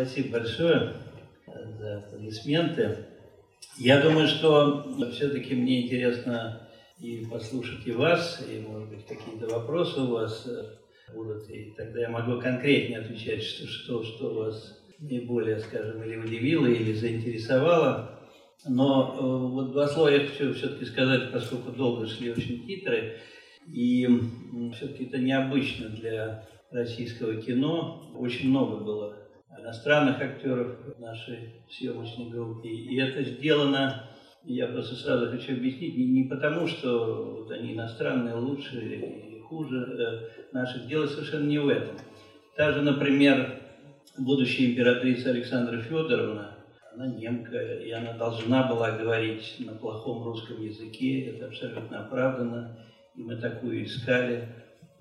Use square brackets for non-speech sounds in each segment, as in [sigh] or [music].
Спасибо большое за аплодисменты. Я думаю, что все-таки мне интересно и послушать и вас, и, может быть, какие-то вопросы у вас э, будут, и тогда я могу конкретнее отвечать, что, что, что вас наиболее, скажем, или удивило, или заинтересовало. Но э, вот два слова я хочу все-таки сказать, поскольку долго шли очень титры, и все-таки это необычно для российского кино. Очень много было иностранных актеров в нашей съемочной группе. И это сделано, я просто сразу хочу объяснить, не, потому, что вот они иностранные лучше или хуже э, наших. Дело совершенно не в этом. Та же, например, будущая императрица Александра Федоровна, она немка, и она должна была говорить на плохом русском языке, это абсолютно оправдано, и мы такую искали.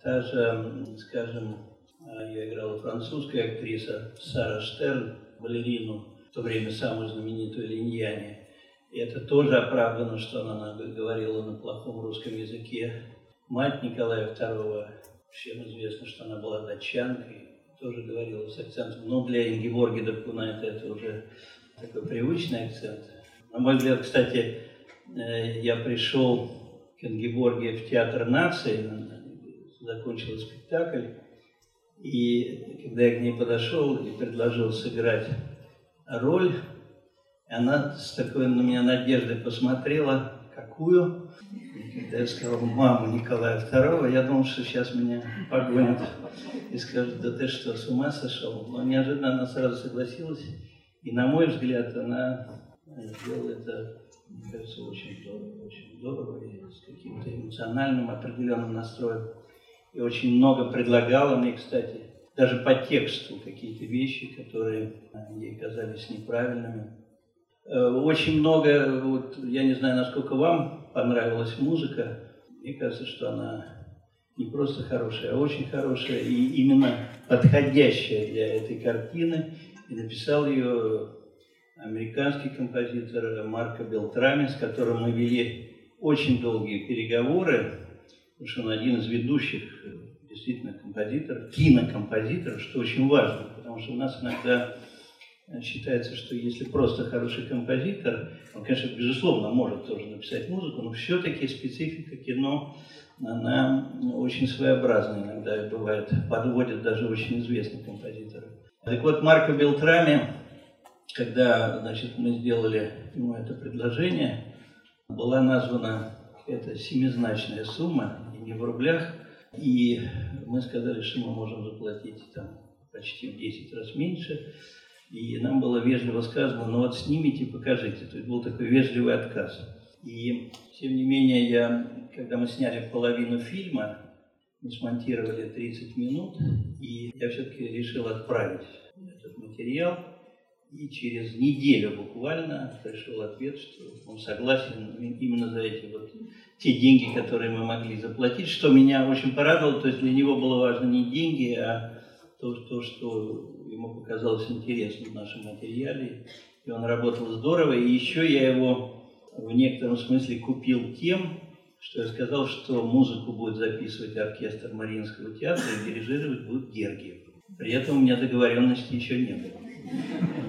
Та же, скажем, я играла французская актриса Сара Штерн, балерину, в то время самую знаменитую Линьяне. И это тоже оправдано, что она говорила на плохом русском языке. Мать Николая II, всем известно, что она была датчанкой, тоже говорила с акцентом. Но для Ингеборги Даркунайта это уже такой привычный акцент. На мой взгляд, кстати, э, я пришел к Ингеборге в Театр нации, закончил спектакль, и когда я к ней подошел и предложил сыграть роль, она с такой на меня надеждой посмотрела, какую. И когда я сказал маму Николая II, я думал, что сейчас меня погонят и скажут, да ты что, с ума сошел? Но неожиданно она сразу согласилась. И на мой взгляд, она сделала это, мне кажется, очень здорово, очень здорово и с каким-то эмоциональным определенным настроем. И очень много предлагала мне, кстати, даже по тексту какие-то вещи, которые ей казались неправильными. Э, очень много, вот, я не знаю, насколько вам понравилась музыка, мне кажется, что она не просто хорошая, а очень хорошая и именно подходящая для этой картины. И написал ее американский композитор Марко Белтрами, с которым мы вели очень долгие переговоры, он один из ведущих действительно композиторов, кинокомпозиторов, что очень важно, потому что у нас иногда э, считается, что если просто хороший композитор, он, конечно, безусловно, может тоже написать музыку, но все-таки специфика кино, она очень своеобразная иногда бывает, подводит даже очень известных композиторов. Так вот, Марко Белтрами, когда значит, мы сделали ему это предложение, была названа эта семизначная сумма, не в рублях, и мы сказали, что мы можем заплатить там почти в 10 раз меньше. И нам было вежливо сказано, ну вот снимите, покажите. То есть был такой вежливый отказ. И тем не менее, я, когда мы сняли половину фильма, мы смонтировали 30 минут, и я все-таки решил отправить этот материал. И через неделю буквально пришел ответ, что он согласен именно за эти вот те деньги, которые мы могли заплатить, что меня очень порадовало. То есть для него было важно не деньги, а то, то что ему показалось интересным в нашем материале. И он работал здорово. И еще я его в некотором смысле купил тем, что я сказал, что музыку будет записывать оркестр Мариинского театра и дирижировать будет Гергиев. При этом у меня договоренности еще не было.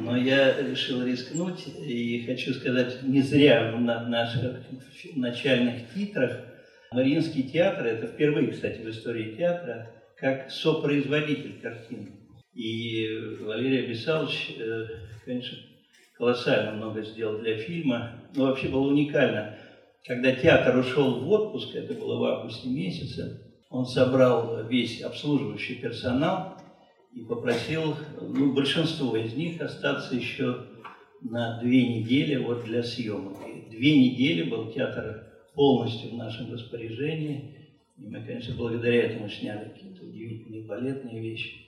Но я решил рискнуть и хочу сказать, не зря на наших начальных титрах Мариинский театр, это впервые, кстати, в истории театра, как сопроизводитель картины. И Валерий Абисалович, э, конечно, колоссально много сделал для фильма, но вообще было уникально. Когда театр ушел в отпуск, это было в августе месяце, он собрал весь обслуживающий персонал, и попросил ну, большинство из них остаться еще на две недели вот для съемок. И две недели был театр полностью в нашем распоряжении. И мы, конечно, благодаря этому сняли какие-то удивительные балетные вещи.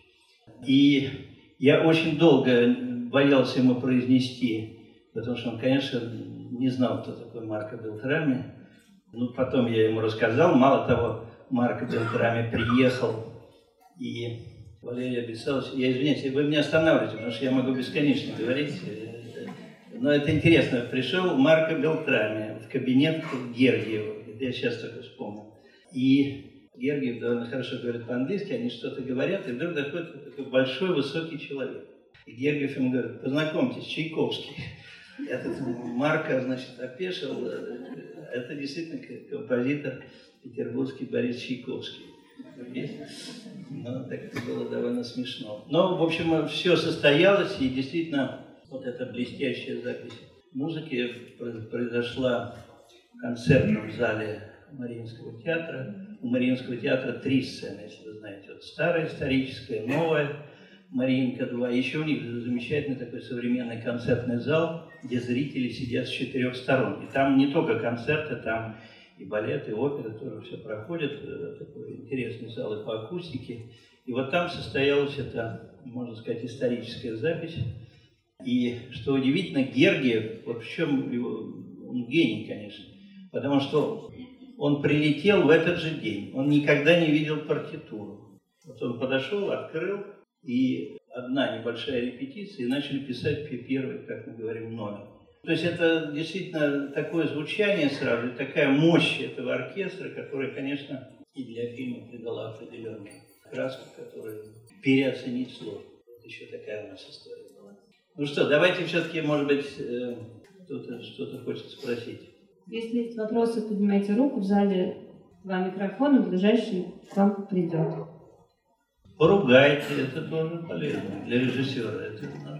И я очень долго боялся ему произнести, потому что он, конечно, не знал, кто такой Марко Белтрами. Ну, потом я ему рассказал. Мало того, Марко Белтрами приехал и Валерий Абисалович, я извиняюсь, вы меня останавливаете, потому что я могу бесконечно говорить. Но это интересно. Пришел Марко Белтрами в кабинет к Гергиеву. Я сейчас только вспомнил. И Гергиев довольно хорошо говорит по-английски, они что-то говорят, и вдруг доходит такой большой, высокий человек. И Гергиев ему говорит, познакомьтесь, Чайковский. Этот Марка, значит, опешил. Это действительно композитор петербургский Борис Чайковский. Ну, так это было довольно смешно. Но, в общем, все состоялось, и действительно, вот эта блестящая запись музыки произошла в концертном зале Мариинского театра. У Мариинского театра три сцены, если вы знаете. Вот старая историческая, новая Мариинка 2. Еще у них замечательный такой современный концертный зал, где зрители сидят с четырех сторон. И там не только концерты, там и балет, и опера тоже все проходит. Э, такой интересный зал и по акустике. И вот там состоялась эта, можно сказать, историческая запись. И что удивительно, Гергиев, вот в чем его, он гений, конечно, потому что он прилетел в этот же день, он никогда не видел партитуру. Вот он подошел, открыл, и одна небольшая репетиция, и начали писать первый, как мы говорим, номер. То есть это действительно такое звучание сразу, такая мощь этого оркестра, которая, конечно, и для фильма придала определенную краску, которую переоценить сложно. Вот еще такая у нас история была. Ну что, давайте все-таки, может быть, э, кто-то что-то хочет спросить. Если есть вопросы, поднимайте руку, в зале два микрофона, ближайший к вам придет. Поругайте, это тоже полезно для режиссера, это.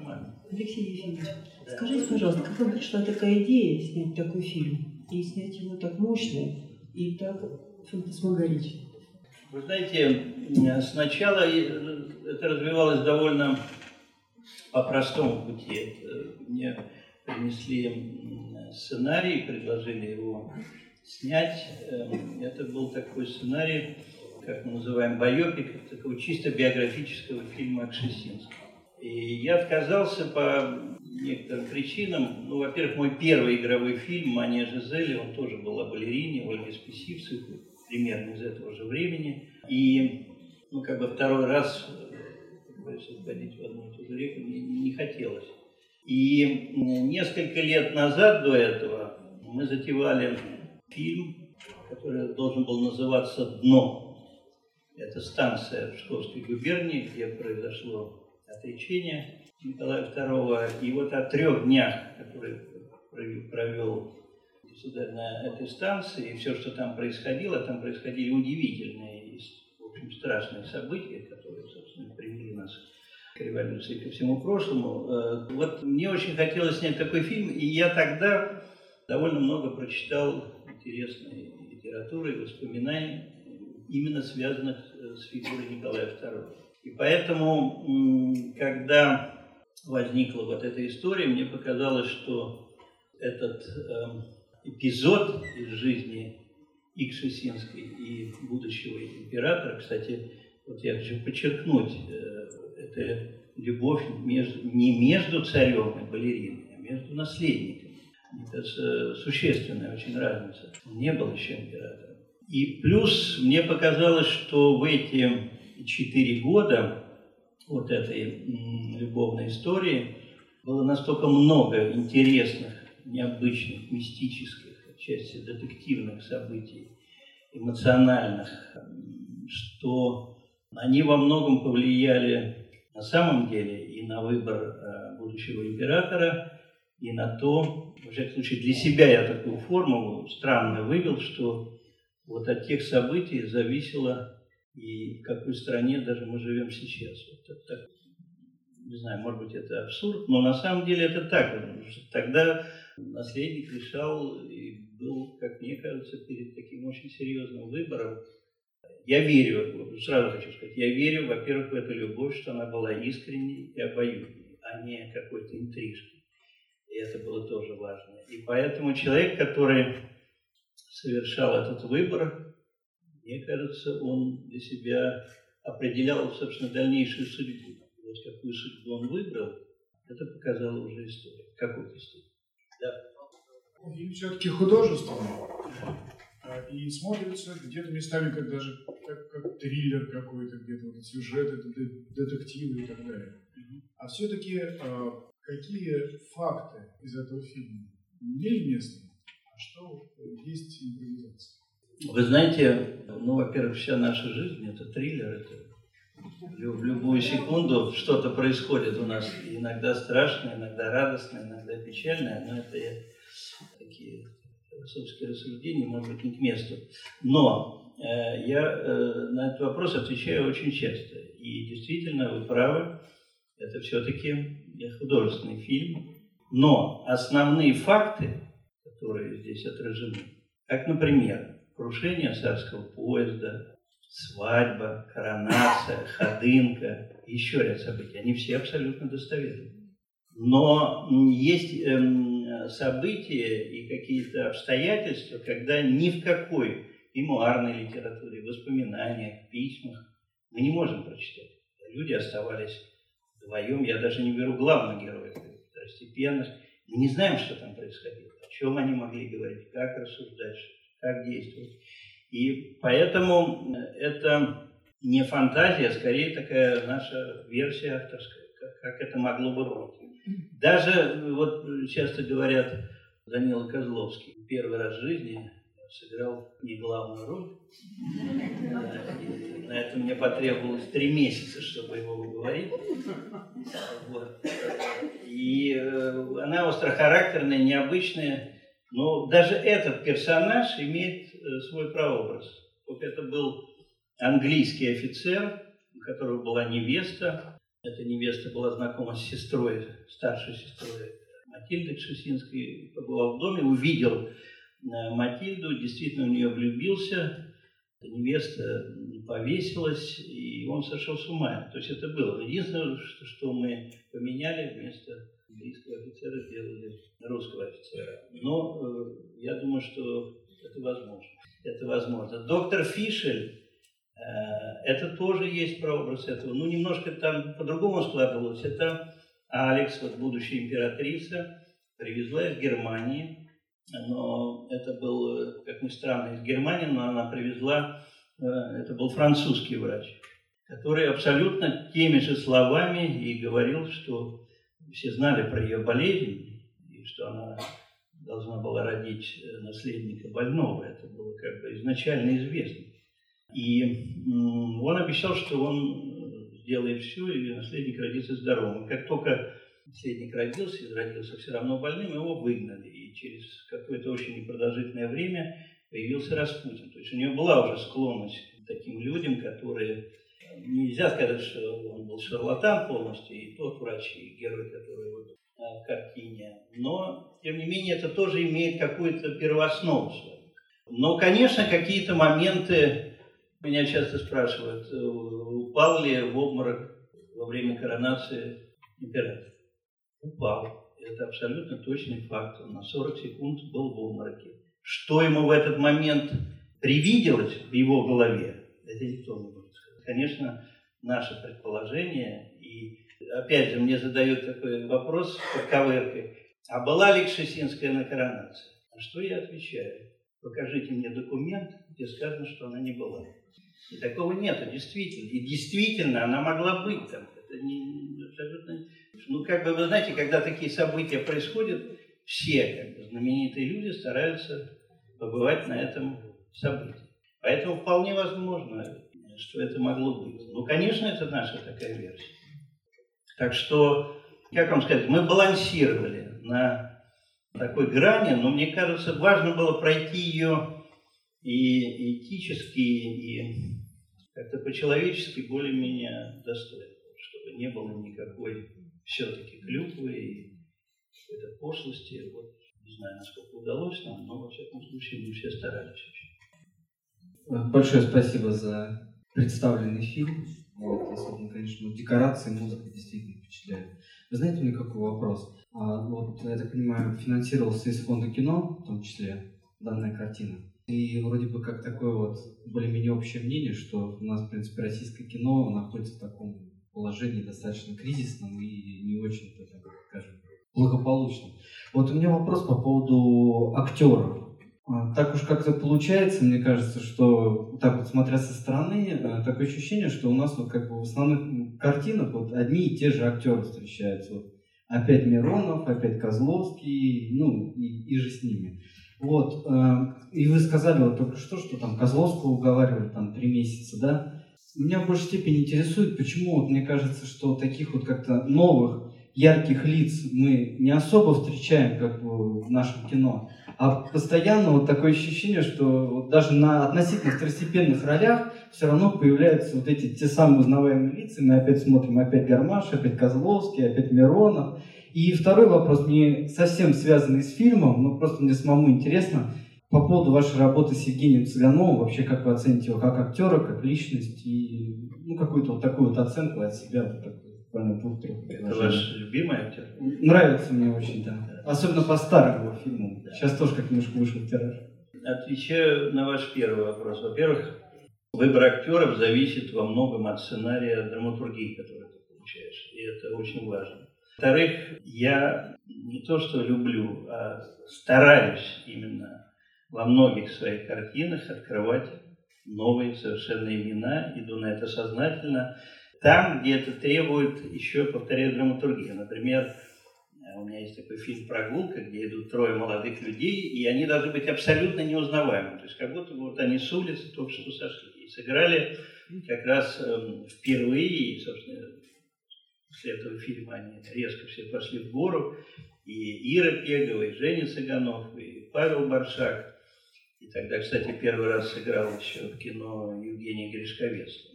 Алексей Ефимович, да. скажите, пожалуйста, как вам пришла такая идея снять такой фильм и снять его так мощно и так фантасмагорично? Вы знаете, сначала это развивалось довольно по простому пути. Мне принесли сценарий, предложили его снять. Эм, это был такой сценарий, как мы называем, байопик, такого чисто биографического фильма Акшесинского. И я отказался по некоторым причинам. Ну, во-первых, мой первый игровой фильм «Мания Жизели», он тоже был о балерине, Ольге Списивцевой, примерно из этого же времени. И, ну, как бы второй раз входить в одну и ту же реку не, не хотелось. И несколько лет назад до этого мы затевали фильм, который должен был называться «Дно». Это станция Псковской губернии, где произошло отречение Николая II. И вот о трех днях, которые провел государь на этой станции, и все, что там происходило, там происходили удивительные в общем, страшные события, которые, собственно, привели нас к революции, ко всему прошлому. Э, вот мне очень хотелось снять такой фильм, и я тогда довольно много прочитал интересной литературы и воспоминаний именно связанных э, с фигурой Николая II. И поэтому, когда возникла вот эта история, мне показалось, что этот э, эпизод из жизни и Кшесинской, и будущего императора, кстати, вот я хочу подчеркнуть, э, это любовь между, не между царем и балериной, а между наследниками. Кажется, существенная очень разница. Он не был еще императором. И плюс мне показалось, что в эти четыре года вот этой любовной истории было настолько много интересных, необычных, мистических, отчасти детективных событий, эмоциональных, что они во многом повлияли на самом деле и на выбор э, будущего императора, и на то, в всяком случае, для себя я такую формулу странно вывел, что вот от тех событий зависело и в какой стране даже мы живем сейчас. Вот это так, не знаю, может быть, это абсурд, но на самом деле это так. Тогда наследник решал и был, как мне кажется, перед таким очень серьезным выбором. Я верю, сразу хочу сказать, я верю, во-первых, в эту любовь, что она была искренней и обоюдной, а не какой-то интрижкой. И это было тоже важно. И поэтому человек, который совершал этот выбор, мне кажется, он для себя определял, собственно, дальнейшую судьбу. Вот какую судьбу он выбрал, это показала уже история, какой-то истории. Да. Фильм все-таки художественный. А, и смотрится где-то местами как даже как, как триллер какой-то, где-то вот сюжеты, детективы и так далее. А все-таки а, какие факты из этого фильма имели место? А что есть импровизация? Вы знаете, ну, во-первых, вся наша жизнь – это триллер, это в любую секунду что-то происходит у нас. Иногда страшное, иногда радостное, иногда печальное, но это я, такие философские рассуждения, может быть, не к месту. Но э, я э, на этот вопрос отвечаю очень часто. И действительно, вы правы, это все-таки художественный фильм. Но основные факты, которые здесь отражены, как, например, крушение царского поезда, свадьба, коронация, [laughs] ходынка, еще ряд событий. Они все абсолютно достоверны. Но есть эм, события и какие-то обстоятельства, когда ни в какой мемуарной литературе, воспоминаниях, письмах мы не можем прочитать. Люди оставались вдвоем. Я даже не беру главных героев, второстепенных. Мы не знаем, что там происходило, о чем они могли говорить, как рассуждать, как действовать. И поэтому э, это не фантазия, а скорее такая наша версия авторская, как, как это могло бы быть. Даже э, вот часто говорят Данила Козловский, первый раз в жизни сыграл не главную роль. И на это мне потребовалось три месяца, чтобы его уговорить. Вот. И э, она острохарактерная, необычная. Но даже этот персонаж имеет Э, свой прообраз. Вот это был английский офицер, у которого была невеста. Эта невеста была знакома с сестрой, старшей сестрой Матильды Кшесинской. Побывал в доме, увидел э, Матильду, действительно в нее влюбился. Невеста повесилась, и он сошел с ума. То есть это было. Единственное, что, что мы поменяли вместо английского офицера, сделали русского офицера. Но э, я думаю, что это возможно. Это возможно. Доктор Фишель, э, это тоже есть прообраз этого. Ну, немножко там по-другому складывалось. Это Алекс, вот будущая императрица, привезла из Германии. Но это был, как ни странно, из Германии, но она привезла, э, это был французский врач, который абсолютно теми же словами и говорил, что все знали про ее болезнь, и что она должна была родить э, наследника больного. Это было как бы изначально известно. И он обещал, что он э, сделает все, и наследник родится здоровым. Как только наследник родился родился все равно больным, его выгнали. И через какое-то очень непродолжительное время появился Распутин. То есть у него была уже склонность к таким людям, которые... Нельзя сказать, что он был шарлатан полностью, тот врач, и герой, который вот в картине, но, тем не менее, это тоже имеет какую-то первооснову свою. Но, конечно, какие-то моменты, меня часто спрашивают, э, упал ли в обморок во время коронации императора. Упал. Это абсолютно точный факт. Он на 40 секунд был в обмороке. Что ему в этот момент привиделось в его голове, это никто не может сказать. Конечно, наше предположение и опять же, мне задают такой вопрос под коверкой. А была ли Кшесинская на коронации? А что я отвечаю? Покажите мне документ, где сказано, что она не была. И такого нет, действительно. И действительно, она могла быть там. Это не, абсолютно... Ну, как бы, вы знаете, когда такие события происходят, все как бы, знаменитые люди стараются побывать на этом событии. Поэтому вполне возможно, что это могло быть. Ну, конечно, это наша такая версия. Так что, как вам сказать, мы балансировали на такой грани, но мне кажется, важно было пройти ее и этически, и как-то по-человечески более-менее достойно, чтобы не было никакой все-таки клюквы и какой-то пошлости. Вот, не знаю, насколько удалось нам, но, во всяком случае, мы все старались очень. Большое спасибо за представленный фильм. Вот, особенно, конечно, декорации, музыка действительно впечатляет. Вы знаете, у меня какой вопрос? А, вот, я так понимаю, финансировался из фонда кино, в том числе, данная картина. И вроде бы как такое вот более-менее общее мнение, что у нас, в принципе, российское кино находится в таком положении достаточно кризисном и не очень-то, так скажем, благополучном. Вот у меня вопрос по поводу актеров. А, так уж как-то получается, мне кажется, что так вот смотря со стороны, э, такое ощущение, что у нас вот как бы в основных картинах вот одни и те же актеры встречаются. Вот опять Миронов, опять Козловский, ну и, и же с ними. Вот, э, и вы сказали вот только что, что там Козловского уговаривали там три месяца, да? Меня в большей степени интересует, почему вот мне кажется, что таких вот как-то новых, ярких лиц мы не особо встречаем как бы в нашем кино. А постоянно вот такое ощущение, что вот даже на относительно второстепенных ролях все равно появляются вот эти те самые узнаваемые лица. Мы опять смотрим, опять Гармаш, опять Козловский, опять Миронов. И второй вопрос, не совсем связанный с фильмом, но просто мне самому интересно, по поводу вашей работы с Евгением Цыгановым, вообще как вы оцените его как актера, как личность, и ну, какую-то вот такую вот оценку от себя, вот такую, буквально двух-трех Это ваш любимый актер? Нравится мне очень, да. Особенно по старым его фильмам. Сейчас тоже как немножко вышел тираж. Отвечаю на ваш первый вопрос. Во-первых, выбор актеров зависит во многом от сценария драматургии, которую ты получаешь. И это очень важно. Во-вторых, я не то что люблю, а стараюсь именно во многих своих картинах открывать новые совершенно имена. Иду на это сознательно. Там, где это требует еще, повторяю, драматургии. Например, у меня есть такой фильм «Прогулка», где идут трое молодых людей, и они должны быть абсолютно неузнаваемы. То есть как будто вот они с улицы только что сошли. И сыграли как раз э, впервые, и, собственно, после этого фильма они резко все пошли в гору. И Ира Пегова, и Женя Цыганов, и Павел Баршак. И тогда, кстати, первый раз сыграл еще в кино Евгений Гришковец.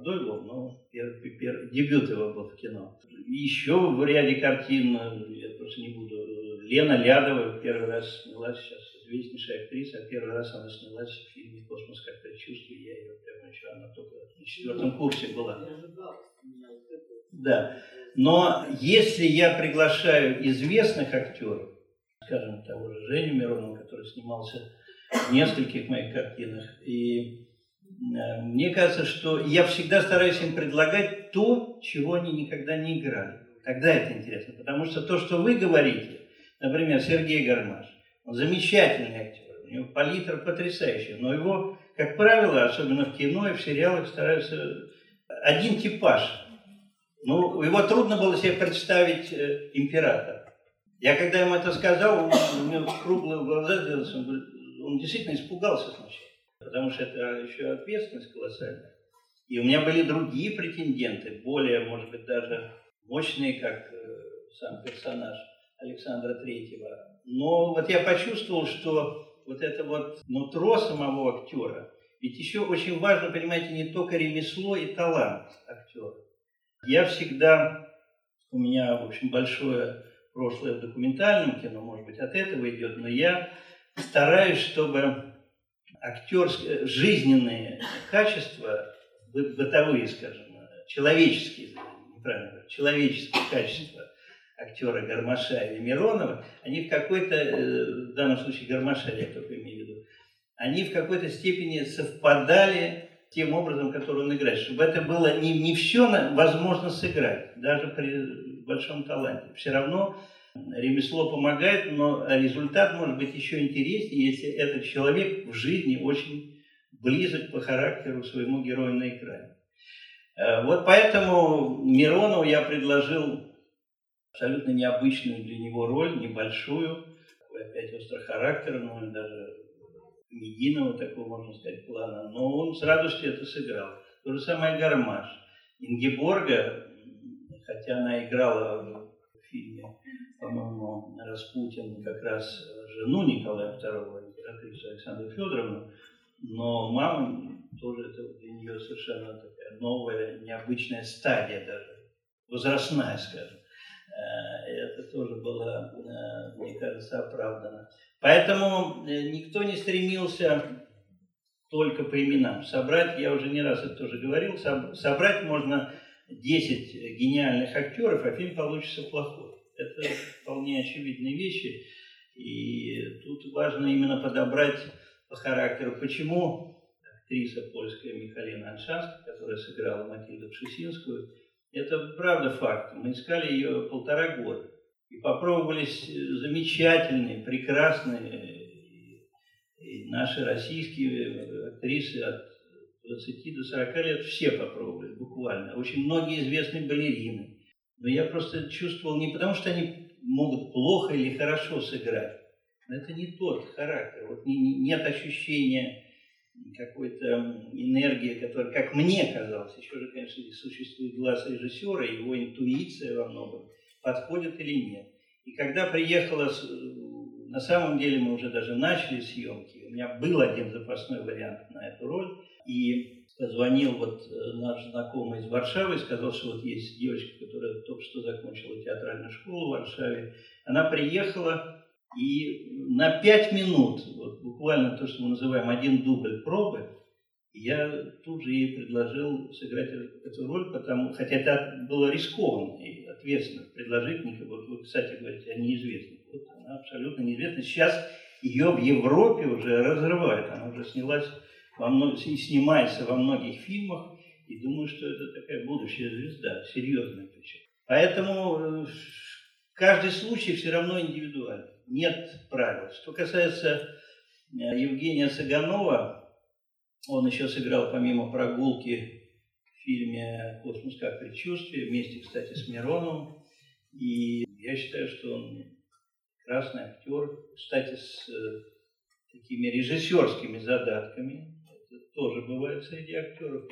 Молодой был, но первый, первый, дебют его был в кино. Еще в ряде картин, я просто не буду, Лена Лядова первый раз снялась, сейчас известнейшая актриса, а первый раз она снялась в фильме «Космос как предчувствие». Я ее прямо еще, она только на четвертом курсе была. Да. Но если я приглашаю известных актеров, скажем, того же Женю Миронова, который снимался в нескольких моих картинах, и э, мне кажется, что я всегда стараюсь им предлагать то, чего они никогда не играли. Тогда это интересно, потому что то, что вы говорите, например, Сергей Гармаш, он замечательный актер, у него палитра потрясающая, но его, как правило, особенно в кино и в сериалах стараются один типаж ну, его трудно было себе представить э, императора. Я когда ему это сказал, он, у него круглые глаза сделался, он, он действительно испугался сначала, потому что это еще ответственность колоссальная. И у меня были другие претенденты, более, может быть, даже мощные, как э, сам персонаж Александра Третьего. Но вот я почувствовал, что вот это вот нутро самого актера, ведь еще очень важно, понимаете, не только ремесло и талант актера, я всегда, у меня, в общем, большое прошлое в документальном кино, может быть, от этого идет, но я стараюсь, чтобы актерские, жизненные качества, бытовые, скажем, человеческие, неправильно говорю, человеческие качества актера Гармаша или Миронова, они в какой-то, э, в данном случае Гармаша я только имею в виду, они в какой-то степени совпадали тем образом, который он играет, чтобы это было не, не все возможно сыграть, даже при большом таланте. Все равно ремесло помогает, но результат может быть еще интереснее, если этот человек в жизни очень близок по характеру своему герою на экране. Э, вот поэтому Миронову я предложил абсолютно необычную для него роль, небольшую, опять острохарактерную, ну, даже медийного такого, можно сказать, плана, но он с радостью это сыграл. То же самое Гармаш. Ингеборга, хотя она играла в фильме, по-моему, Распутин, как раз жену Николая II, императрицу Александру Федоровну, но мама тоже это для нее совершенно такая новая, необычная стадия даже, возрастная, скажем. Э, это тоже было, э, мне кажется, оправдано. Поэтому э, никто не стремился только по именам. Собрать, я уже не раз это тоже говорил, собрать можно 10 гениальных актеров, а фильм получится плохой. Это вполне очевидные вещи. И тут важно именно подобрать по характеру. Почему актриса польская Михалина Альшанская, которая сыграла Матильду Пшесинскую, это правда факт. Мы искали ее полтора года. И попробовались замечательные, прекрасные наши российские актрисы от 20 до 40 лет все попробовали, буквально. Очень многие известные балерины. Но я просто чувствовал не потому, что они могут плохо или хорошо сыграть. Но это не тот характер. Вот не, не, нет ощущения какой-то энергии, которая, как мне казалось, еще же, конечно, существует глаз режиссера, его интуиция во многом, подходит или нет. И когда приехала, на самом деле мы уже даже начали съемки, у меня был один запасной вариант на эту роль, и позвонил вот э, наш знакомый из Варшавы, сказал, что вот есть девочка, которая только что закончила театральную школу в Варшаве. Она приехала, и на пять минут, вот буквально то, что мы называем один дубль пробы, я тут же ей предложил сыграть эту роль, потому, хотя это было рискованно и ответственно предложить мне, вот вы, кстати, говорите о неизвестных. Вот она абсолютно неизвестна. Сейчас ее в Европе уже разрывает, она уже снялась во мног... и снимается во многих фильмах, и думаю, что это такая будущая звезда, серьезная причем. Поэтому э, каждый случай все равно индивидуальный, нет правил. Что касается э, Евгения Цыганова, он еще сыграл помимо прогулки в фильме «Космос как предчувствие», вместе, кстати, с Мироновым. И я считаю, что он прекрасный актер, кстати, с э, такими режиссерскими задатками тоже бывает среди актеров.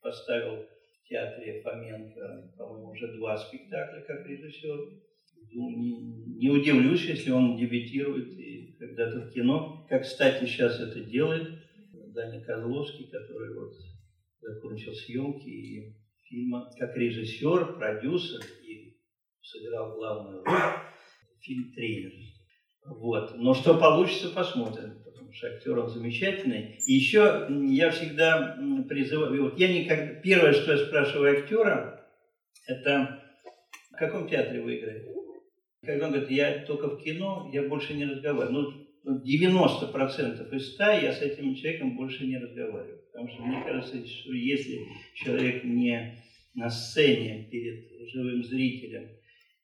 Поставил в театре Фоменко, по-моему, уже два спектакля как режиссер. Ну, не, не удивлюсь, если он дебютирует и когда-то в кино, как, кстати, сейчас это делает Даня Козловский, который вот закончил съемки и фильма как режиссер, продюсер и сыграл главную роль. Фильм «Тренер». Вот. Но что получится, посмотрим потому что замечательный. И еще я всегда призываю, вот я никогда, первое, что я спрашиваю актера, это в каком театре вы играете? Когда он говорит, я только в кино, я больше не разговариваю. Ну, 90% из 100 я с этим человеком больше не разговариваю. Потому что мне кажется, что если человек не на сцене перед живым зрителем,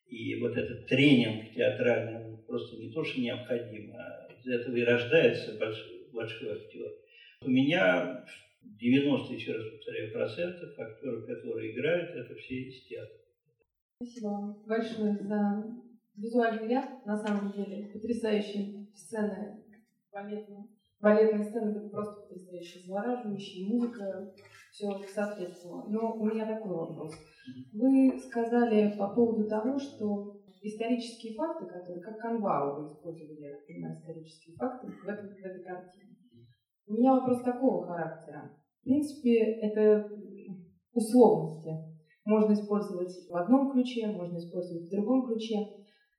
и вот этот тренинг театральный просто не то, что необходим, а из этого и рождается большой, большой актер. У меня 90, еще раз повторяю, процентов актеров, которые играют, это все из театра. Спасибо вам большое за визуальный ряд. На самом деле, потрясающие сцены балетные. Балетные сцены это просто потрясающе, завораживающие, музыка, все соответствовало. Но у меня такой вопрос. Вы сказали по поводу того, что исторические факты, которые, как канва вы использовали, я понимаю, исторические факты в, этом, в этой картине. У меня вопрос такого характера. В принципе, это условности. Можно использовать в одном ключе, можно использовать в другом ключе.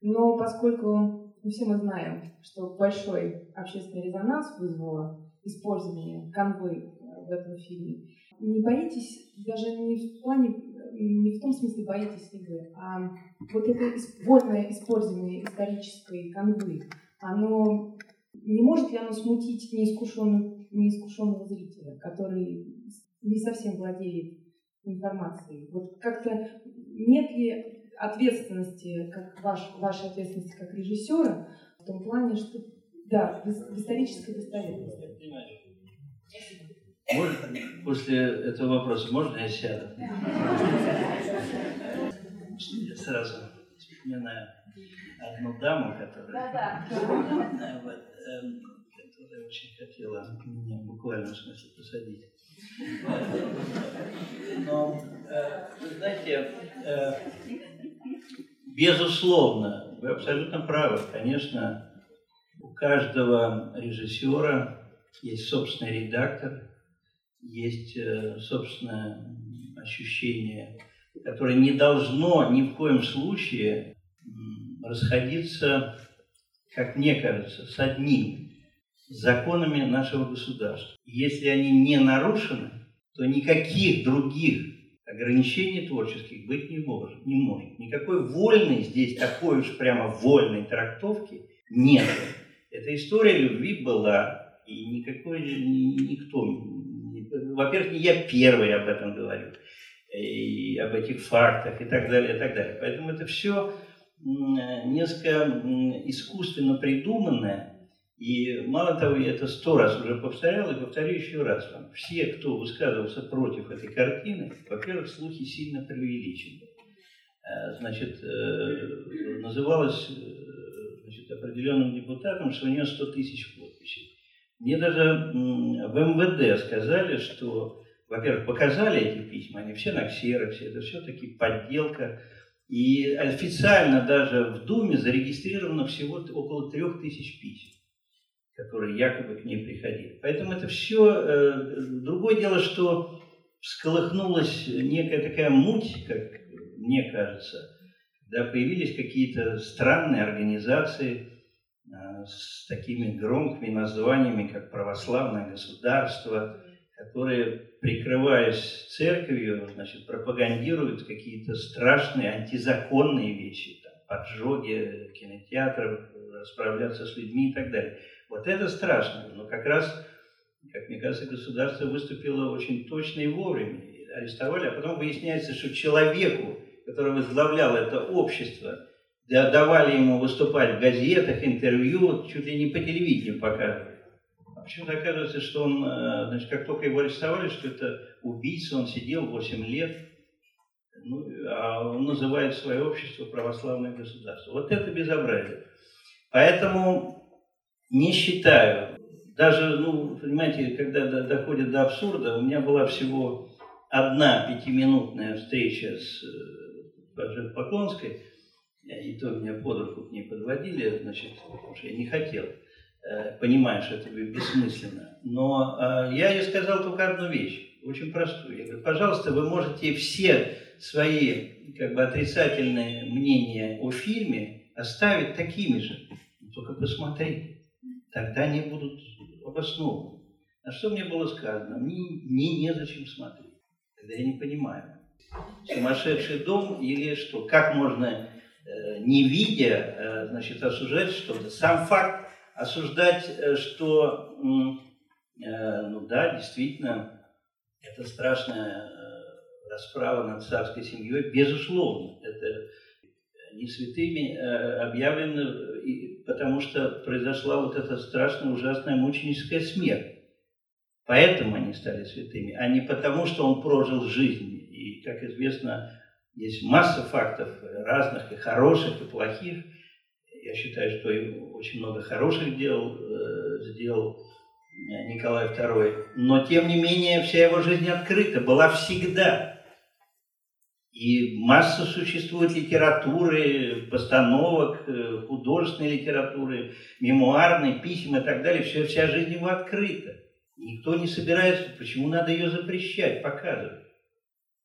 Но поскольку мы все мы знаем, что большой общественный резонанс вызвало использование канвы в этом фильме, не боитесь даже не в плане не в том смысле боитесь вы, а вот это вольное использование исторической канвы, оно не может ли оно смутить неискушенного, неискушенного зрителя, который не совсем владеет информацией? Вот как-то нет ли ответственности, как ваш, вашей ответственности как режиссера, в том плане, что да, в исторической достоверности? Можно, после этого вопроса можно я сяду? Я сразу вспоминаю одну даму, которая, вот, эм, которая очень хотела меня в смысле посадить. Но, э, вы знаете, э, безусловно, вы абсолютно правы. Конечно, у каждого режиссера есть собственный редактор, есть э, собственное ощущение, которое не должно ни в коем случае расходиться, как мне кажется, с одним законами нашего государства. Если они не нарушены, то никаких других ограничений творческих быть не может. Не может. Никакой вольной здесь, такой уж прямо вольной трактовки нет. Эта история любви была, и никакой никто во-первых, не я первый об этом говорю, и об этих фактах и так далее, и так далее. Поэтому это все несколько искусственно придуманное, и мало того, я это сто раз уже повторял, и повторю еще раз вам. Все, кто высказывался против этой картины, во-первых, слухи сильно преувеличены. Э, значит, э, называлось э, значит, определенным депутатом, что у него 100 тысяч подписей. Мне даже в МВД сказали, что, во-первых, показали эти письма, они все на ксероксе, это все-таки подделка. И официально даже в Думе зарегистрировано всего около трех тысяч писем, которые якобы к ней приходили. Поэтому это все... Э, другое дело, что всколыхнулась некая такая муть, как мне кажется, да, появились какие-то странные организации с такими громкими названиями, как православное государство, которые, прикрываясь церковью, значит, пропагандируют какие-то страшные антизаконные вещи, там, поджоги кинотеатров, расправляться с людьми и так далее. Вот это страшно, но как раз, как мне кажется, государство выступило очень точно и вовремя. Арестовали, а потом выясняется, что человеку, который возглавлял это общество, давали ему выступать в газетах, интервью, чуть ли не по телевидению показывали. А почему-то оказывается, что он, э, значит, как только его арестовали, что это убийца, он сидел 8 лет, ну, а он называет свое общество православное государство. Вот это безобразие. Поэтому не считаю, даже, ну, понимаете, когда доходит до абсурда, у меня была всего одна пятиминутная встреча с э, Поклонской, и то меня под руку к ней подводили, значит, потому что я не хотел, э, понимая, что это бессмысленно. Но э, я ей сказал только одну вещь, очень простую. Я говорю, пожалуйста, вы можете все свои как бы отрицательные мнения о фильме оставить такими же, только посмотрите, тогда они будут обоснованы. А что мне было сказано? Мне, мне незачем смотреть. Тогда я не понимаю сумасшедший дом или что? Как можно, э, не видя, э, значит, осуждать что-то? Сам факт осуждать, э, что, ну да, действительно, это страшная расправа над царской семьей, безусловно, это не святыми объявлено, потому что произошла вот эта страшная, ужасная мученическая смерть. Поэтому они стали святыми, а не потому, что он прожил жизнь и, как известно, есть масса фактов разных, и хороших, и плохих. Я считаю, что очень много хороших дел э, сделал Николай II. Но, тем не менее, вся его жизнь открыта, была всегда. И масса существует литературы, постановок, э, художественной литературы, мемуарной, писем и так далее. Все, вся жизнь его открыта. Никто не собирается, почему надо ее запрещать, показывать.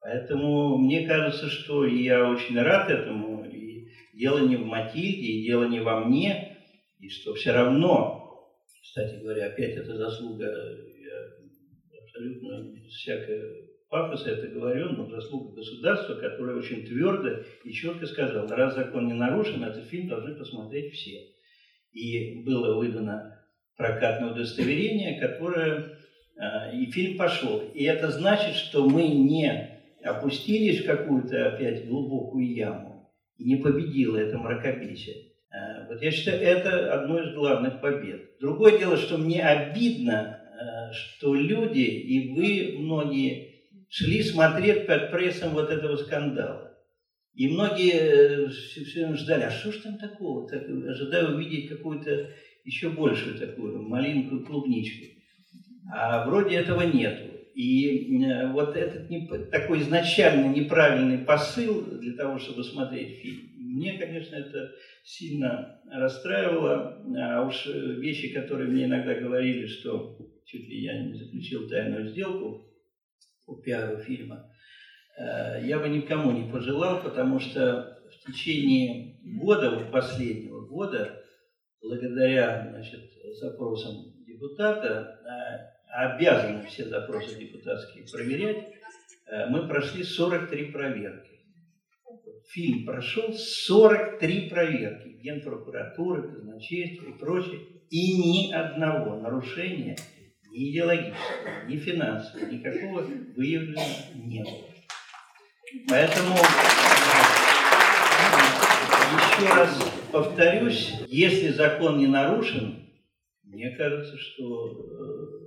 Поэтому мне кажется, что я очень рад этому. И дело не в Матильде, и дело не во мне, и что все равно, кстати говоря, опять это заслуга, я абсолютно без всякого пафоса это говорю, но заслуга государства, которое очень твердо и четко сказало, раз закон не нарушен, этот фильм должны посмотреть все. И было выдано прокатное удостоверение, которое а, и фильм пошел. И это значит, что мы не опустились в какую-то опять глубокую яму, и не победило это мракобесие. А, вот я считаю, это одно из главных побед. Другое дело, что мне обидно, а, что люди, и вы многие, шли смотреть под прессом вот этого скандала. И многие все, э, все ждали, а что ж там такого? Так, ожидая увидеть какую-то еще большую такую малинку, клубничку. А вроде этого нету. И э, вот этот такой изначально неправильный посыл для того, чтобы смотреть фильм, мне, конечно, это сильно расстраивало. А уж вещи, которые мне иногда говорили, что чуть ли я не заключил тайную сделку по пиару фильма, э, я бы никому не пожелал, потому что в течение года, вот последнего года, благодаря значит, запросам депутата, э, обязаны все запросы депутатские проверять, э, мы прошли 43 проверки. Фильм прошел 43 проверки Генпрокуратуры, казначейства и прочее, и ни одного нарушения ни идеологического, ни финансового, никакого выявлено не было. Поэтому еще раз повторюсь, если закон не нарушен, мне кажется, что э,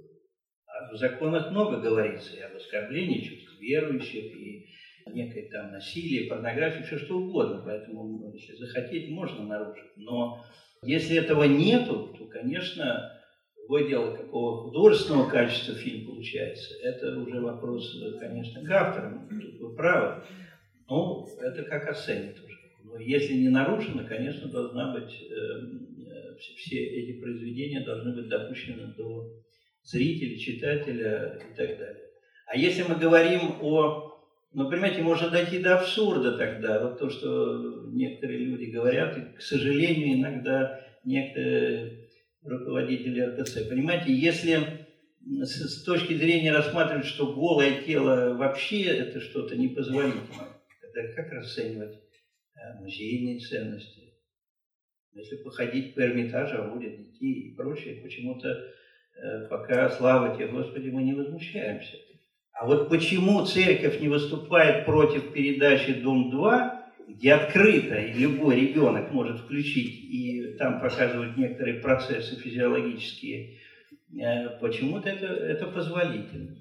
в законах много говорится и об оскорблении чувств верующих, и некое там насилие, порнография, все что угодно. Поэтому, ну, если захотеть, можно нарушить. Но если этого нету, то, конечно, Другое дело, какого художественного качества фильм получается, это уже вопрос, конечно, к авторам, тут вы правы. Ну, это как оценит уже. Но если не нарушено, конечно, должна быть, э, э, все эти произведения должны быть допущены до зрителя, читателя и так далее. А если мы говорим о ну, понимаете, можно дойти до абсурда тогда. Вот то, что некоторые люди говорят, и, к сожалению, иногда некоторые руководители РКЦ. Понимаете, если с, точки зрения рассматривать, что голое тело вообще это что-то непозволительное, тогда как расценивать э, музейные ценности? Если походить по Эрмитажу, будет детей и прочее, почему-то пока, слава тебе, Господи, мы не возмущаемся. А вот почему церковь не выступает против передачи «Дом-2», где открыто и любой ребенок может включить, и там показывают некоторые процессы физиологические, э, почему-то это, это позволительно.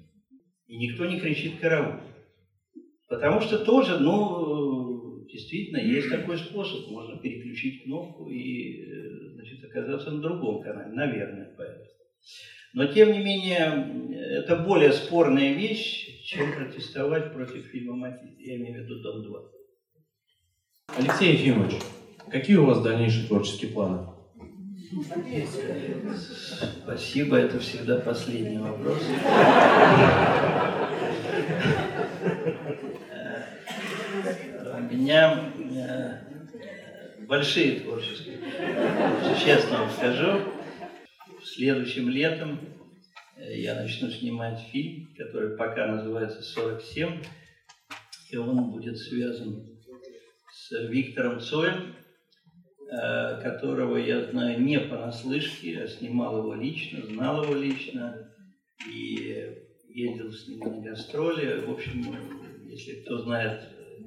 И никто не кричит «караул». Потому что тоже, ну, действительно, есть такой способ. Можно переключить кнопку и э, значит, оказаться на другом канале, наверное, поэтому. Но, тем не менее, это более спорная вещь, чем протестовать против фильма «Матильда». Я имею в виду «Дом-2». Алексей Ефимович, какие у вас дальнейшие творческие планы? Спасибо, это всегда последний вопрос. У меня э, большие творческие, честно вам скажу. Следующим летом э, я начну снимать фильм, который пока называется «47», и он будет связан с Виктором Цоем, э, которого я знаю не понаслышке, я снимал его лично, знал его лично и ездил с ним на гастроли. В общем, если кто знает э,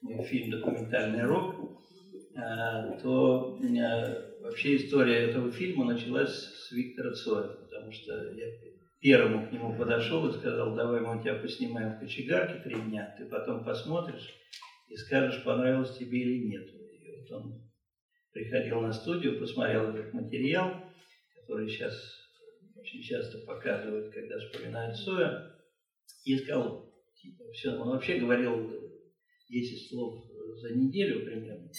мой фильм «Документальный рок», то вообще история этого фильма началась с Виктора Цоя, потому что я первому к нему подошел и сказал, давай мы тебя поснимаем в кочегарке три дня, ты потом посмотришь, и скажешь, понравилось тебе или нет. И вот он приходил на студию, посмотрел этот материал, который сейчас очень часто показывают, когда вспоминают Соя, и сказал, типа, все, он вообще говорил 10 слов за неделю примерно,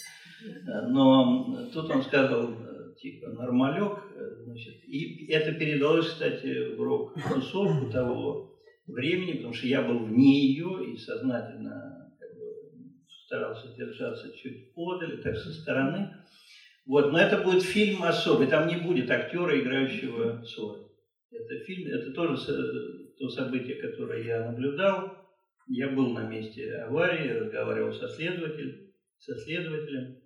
но тут он сказал, типа, нормалек, значит, и это передалось, кстати, в рок-тусовку того времени, потому что я был вне ее и сознательно старался держаться чуть подали, так со стороны. Вот, но это будет фильм особый, там не будет актера, играющего Цоя. Это фильм, это тоже то событие, которое я наблюдал. Я был на месте аварии, разговаривал со следователем, со следователем.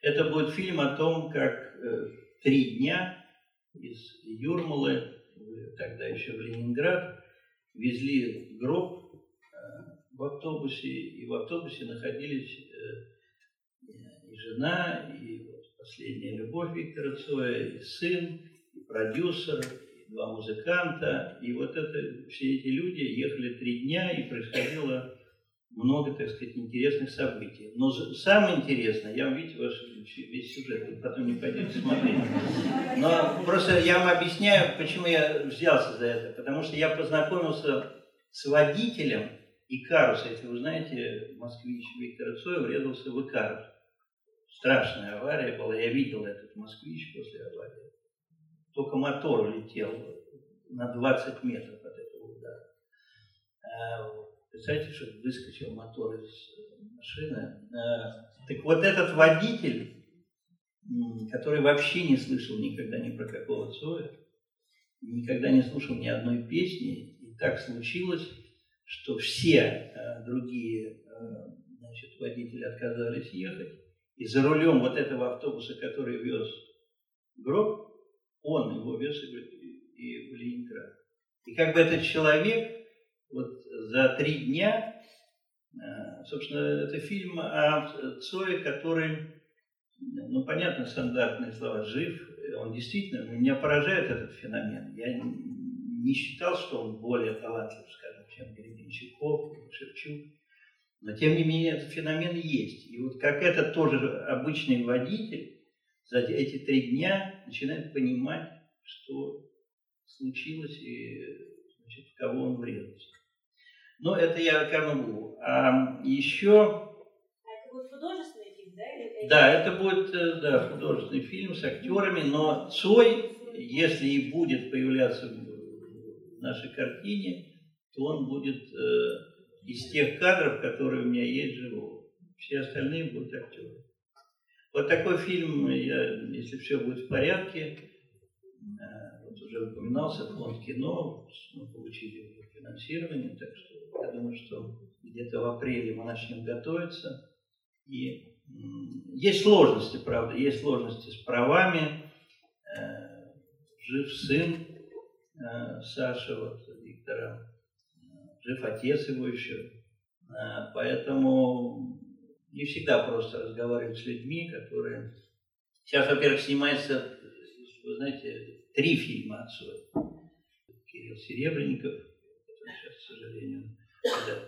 Это будет фильм о том, как э, три дня из Юрмалы, тогда еще в Ленинград, везли гроб в автобусе, и в автобусе находились э, и жена, и вот последняя любовь Виктора Цоя, и сын, и продюсер, два музыканта. И вот это, все эти люди ехали три дня, и происходило много, так сказать, интересных событий. Но самое интересное, я видите, ваш весь сюжет, вы потом не пойдете смотреть. Но просто я вам объясняю, почему я взялся за это. Потому что я познакомился с водителем, Икарус, если вы знаете, москвич Виктор Цой врезался в Икарус. Страшная авария была, я видел этот москвич после аварии. Только мотор улетел на 20 метров от этого удара. А, представьте, что выскочил мотор из машины. А, так вот этот водитель, который вообще не слышал никогда ни про какого Цоя, никогда не слушал ни одной песни, и так случилось, что все э, другие э, значит, водители отказались ехать, и за рулем вот этого автобуса, который вез гроб, он его вез и, в Ленинград. И как бы этот человек вот за три дня, э, собственно, это фильм о Цое, который, ну, понятно, стандартные слова, жив, он действительно, меня поражает этот феномен. Я не считал, что он более талантлив, скажем, чем Гребенщиков, Шевчук. Но тем не менее этот феномен есть. И вот как этот тоже обычный водитель за эти три дня начинает понимать, что случилось и значит, в кого он врезался. Но это я Карнугу. А еще... Это будет художественный фильм, да? Или... Да, это будет э, да, художественный фильм с актерами, но Цой, если и будет появляться в нашей картине, то он будет э, из тех кадров, которые у меня есть живого. Все остальные будут актеры. Вот такой фильм, я, если все будет в порядке, э, вот уже упоминался фонд кино, мы получили финансирование, так что я думаю, что где-то в апреле мы начнем готовиться. И есть сложности, правда, есть сложности с правами. Э, жив сын э, Саша, вот Виктора, жив отец его еще. Поэтому не всегда просто разговаривать с людьми, которые... Сейчас, во-первых, снимается, вы знаете, три фильма отцой. Кирилл Серебренников, который сейчас, к сожалению,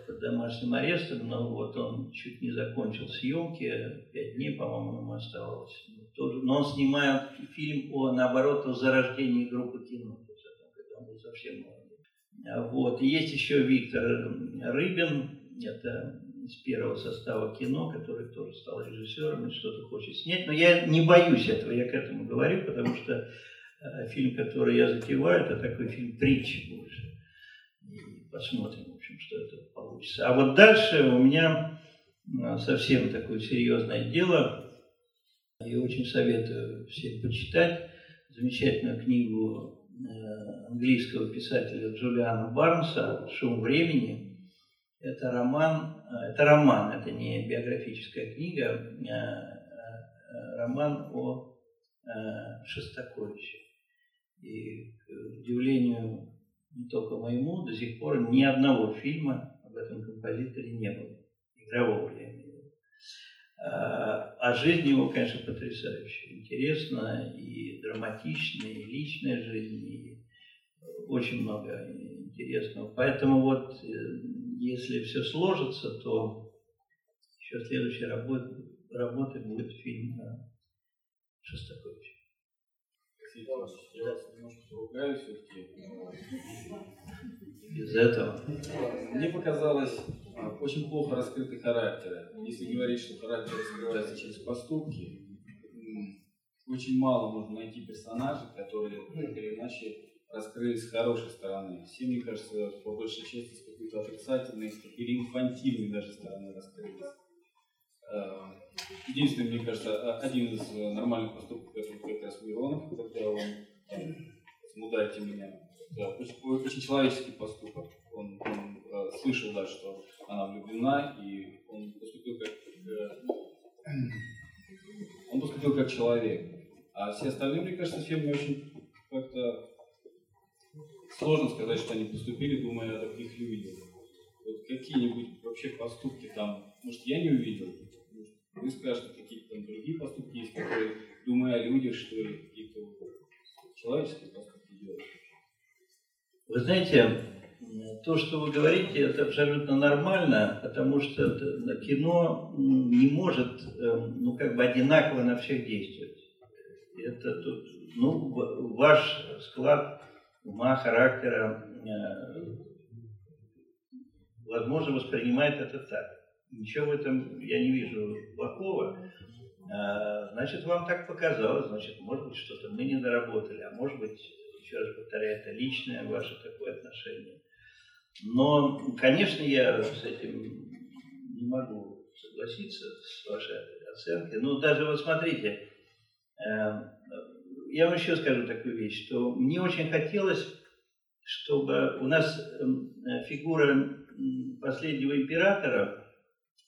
под домашним арестом, но вот он чуть не закончил съемки, пять дней, по-моему, ему оставалось. Тоже, но он снимает фильм о, наоборот, о зарождении группы кино, когда он был совсем молодой. Вот. И есть еще Виктор Рыбин, это из первого состава кино, который тоже стал режиссером и что-то хочет снять. Но я не боюсь этого, я к этому говорю, потому что э, фильм, который я затеваю, это такой фильм притчи больше. И посмотрим, в общем, что это получится. А вот дальше у меня э, совсем такое серьезное дело. Я очень советую всем почитать замечательную книгу э, английского писателя Джулиана Барнса «Шум времени», это роман, э, это роман, это не биографическая книга, а, а роман о Шостаковиче. И к удивлению не только моему, до сих пор ни одного фильма об этом композиторе не было. Игрового, я имею в виду. А, жизнь его, конечно, потрясающая. Интересная и драматичная, и личная жизнь, и очень много интересного. Поэтому вот если все сложится, то еще следующей работой, работой будет фильм Шостаковича. Я вас немножко поругаю все-таки. Без этого. Мне показалось а, очень плохо раскрыты характеры. Если говорить, что характер раскрывается через поступки, очень мало можно найти персонажей, которые так или иначе раскрылись с хорошей стороны. Все, мне кажется, по большей части какой-то отрицательной или инфантильной даже стороны раскрылись. Э, единственный, мне кажется, один из нормальных поступков, это как раз Миронов, когда он «Смудаете меня». Да, очень, очень человеческий поступок. Он, он э, слышал, да, что она влюблена, и он поступил как, э, он поступил как человек. А все остальные, мне кажется, мне очень как-то сложно сказать, что они поступили, думая о таких людях. Вот какие-нибудь вообще поступки там, может, я не увидел, вы скажете, какие-то там другие поступки есть, которые, думая о людях, что ли, какие-то человеческие поступки делают. Вы знаете, то, что вы говорите, это абсолютно нормально, потому что кино не может, эм, ну, как бы одинаково на всех действовать. Это тут, ну, ваш склад ума, характера, э, возможно, воспринимает это так. Ничего в этом я не вижу плохого. А, значит, вам так показалось, значит, может быть, что-то мы не доработали, а может быть, еще раз повторяю, это личное ваше такое отношение. Но, конечно, я с этим не могу согласиться с вашей оценкой. Но даже вот смотрите, э, я вам еще скажу такую вещь, что мне очень хотелось, чтобы у нас эм, фигура последнего императора